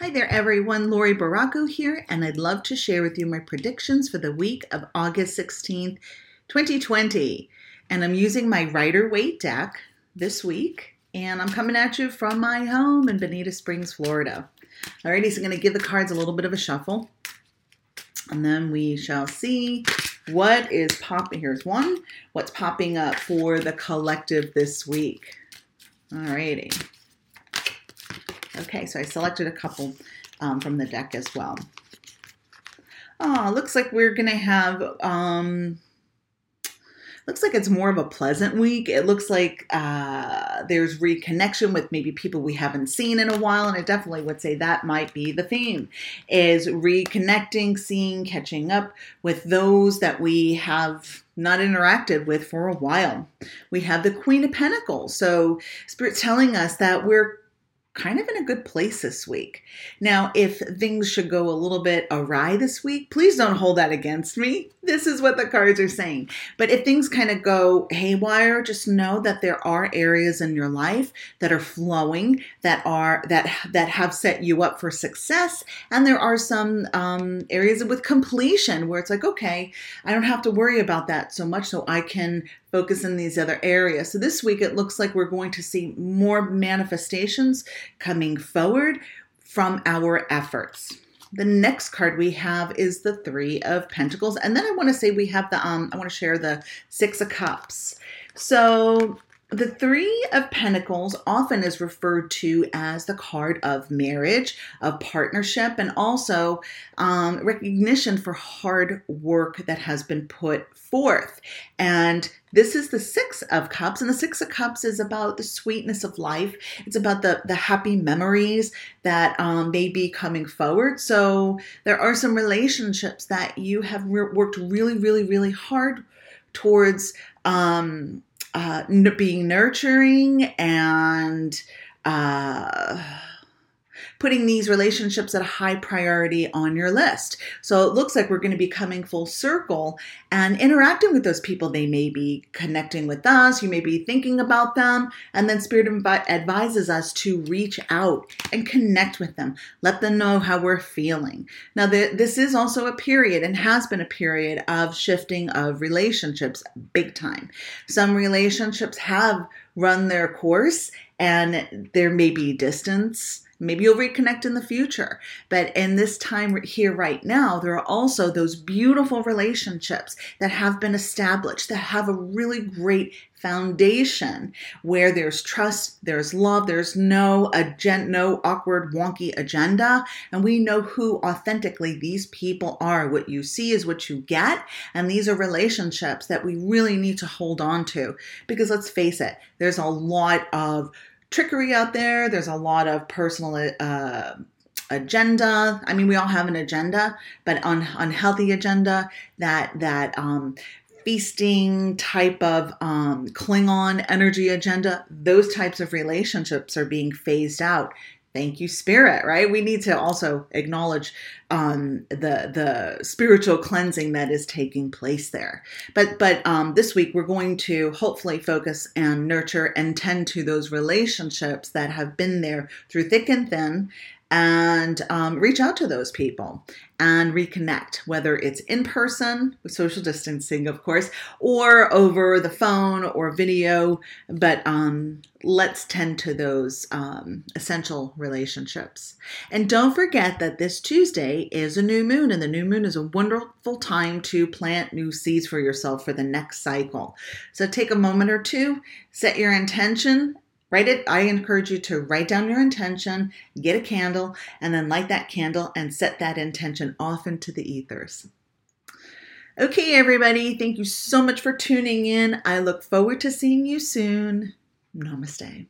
Hi there, everyone. Lori Baracco here, and I'd love to share with you my predictions for the week of August 16th, 2020. And I'm using my Rider-Waite deck this week, and I'm coming at you from my home in Bonita Springs, Florida. Alrighty, so I'm going to give the cards a little bit of a shuffle, and then we shall see what is popping. Here's one. What's popping up for the collective this week? Alrighty. Okay, so I selected a couple um, from the deck as well. Oh, looks like we're going to have, um, looks like it's more of a pleasant week. It looks like uh, there's reconnection with maybe people we haven't seen in a while. And I definitely would say that might be the theme is reconnecting, seeing, catching up with those that we have not interacted with for a while. We have the Queen of Pentacles. So Spirit telling us that we're kind of in a good place this week. Now, if things should go a little bit awry this week, please don't hold that against me. This is what the cards are saying. But if things kind of go haywire, just know that there are areas in your life that are flowing, that are that that have set you up for success, and there are some um, areas with completion where it's like, okay, I don't have to worry about that so much, so I can focus in these other areas. So this week it looks like we're going to see more manifestations coming forward from our efforts. The next card we have is the Three of Pentacles. And then I want to say we have the, um, I want to share the Six of Cups. So the Three of Pentacles often is referred to as the card of marriage, of partnership, and also um, recognition for hard work that has been put forth. And this is the Six of Cups, and the Six of Cups is about the sweetness of life. It's about the, the happy memories that um, may be coming forward. So there are some relationships that you have re- worked really, really, really hard towards. Um, uh, being nurturing and uh, putting these relationships at a high priority on your list. So it looks like we're going to be coming full circle and interacting with those people. They may be connecting with us, you may be thinking about them, and then Spirit advises us to reach out and connect with them, let them know how we're feeling. Now, the, this is also a period and has been a period of shifting of relationships big time. Some relationships have run their course and there may be distance Maybe you'll reconnect in the future. But in this time here right now, there are also those beautiful relationships that have been established, that have a really great foundation where there's trust, there's love, there's no agenda, no awkward, wonky agenda. And we know who authentically these people are. What you see is what you get. And these are relationships that we really need to hold on to. Because let's face it, there's a lot of trickery out there. There's a lot of personal uh, agenda. I mean, we all have an agenda, but on unhealthy agenda that that um, feasting type of um, Klingon energy agenda. Those types of relationships are being phased out thank you spirit right? We need to also acknowledge um, the the spiritual cleansing that is taking place there. But but um, this week we're going to hopefully focus and nurture and tend to those relationships that have been there through thick and thin and um, reach out to those people and reconnect, whether it's in person with social distancing, of course, or over the phone or video. But um, let's tend to those um, essential relationships. And don't forget that this Tuesday is a new moon, and the new moon is a wonderful time to plant new seeds for yourself for the next cycle. So take a moment or two, set your intention, Write it. I encourage you to write down your intention, get a candle, and then light that candle and set that intention off into the ethers. Okay, everybody, thank you so much for tuning in. I look forward to seeing you soon. Namaste.